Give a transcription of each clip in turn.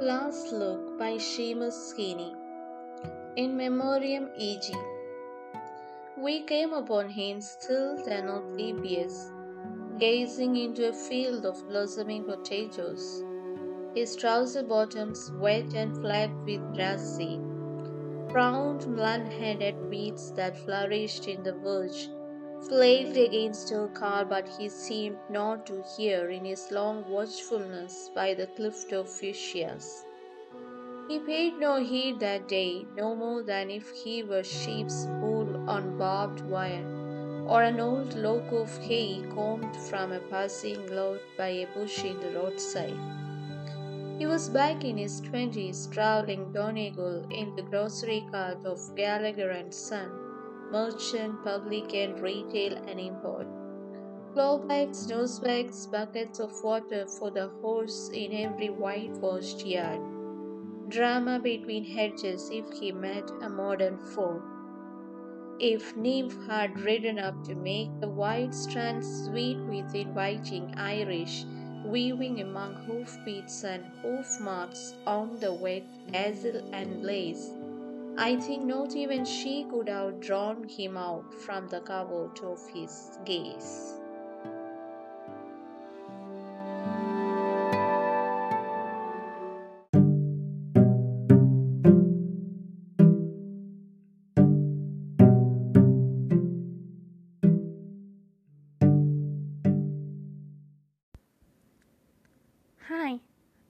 Last Look by Seamus Heaney. In Memoriam E.G. We came upon him still then oblivious, gazing into a field of blossoming potatoes, his trouser bottoms wet and flecked with grass seed, round blunt-headed weeds that flourished in the verge flailed against her car, but he seemed not to hear in his long watchfulness by the cliff of fuchsias. He paid no heed that day, no more than if he were sheep's wool on barbed wire, or an old lock of hay combed from a passing load by a bush in the roadside. He was back in his twenties, traveling Donegal in the grocery cart of Gallagher and Son merchant, public and retail, and import. Clawbacks, nosebags, buckets of water for the horse in every whitewashed yard. Drama between hedges if he met a modern foe. If Niamh had ridden up to make the white strands sweet with inviting Irish, weaving among hoofbeats and hoof marks on the wet dazzle and lace, I think not even she could have drawn him out from the covert of his gaze. Hi,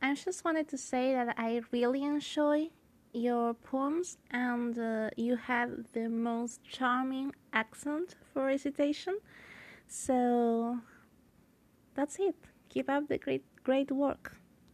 I just wanted to say that I really enjoy your poems and uh, you have the most charming accent for recitation. So that's it. Keep up the great great work.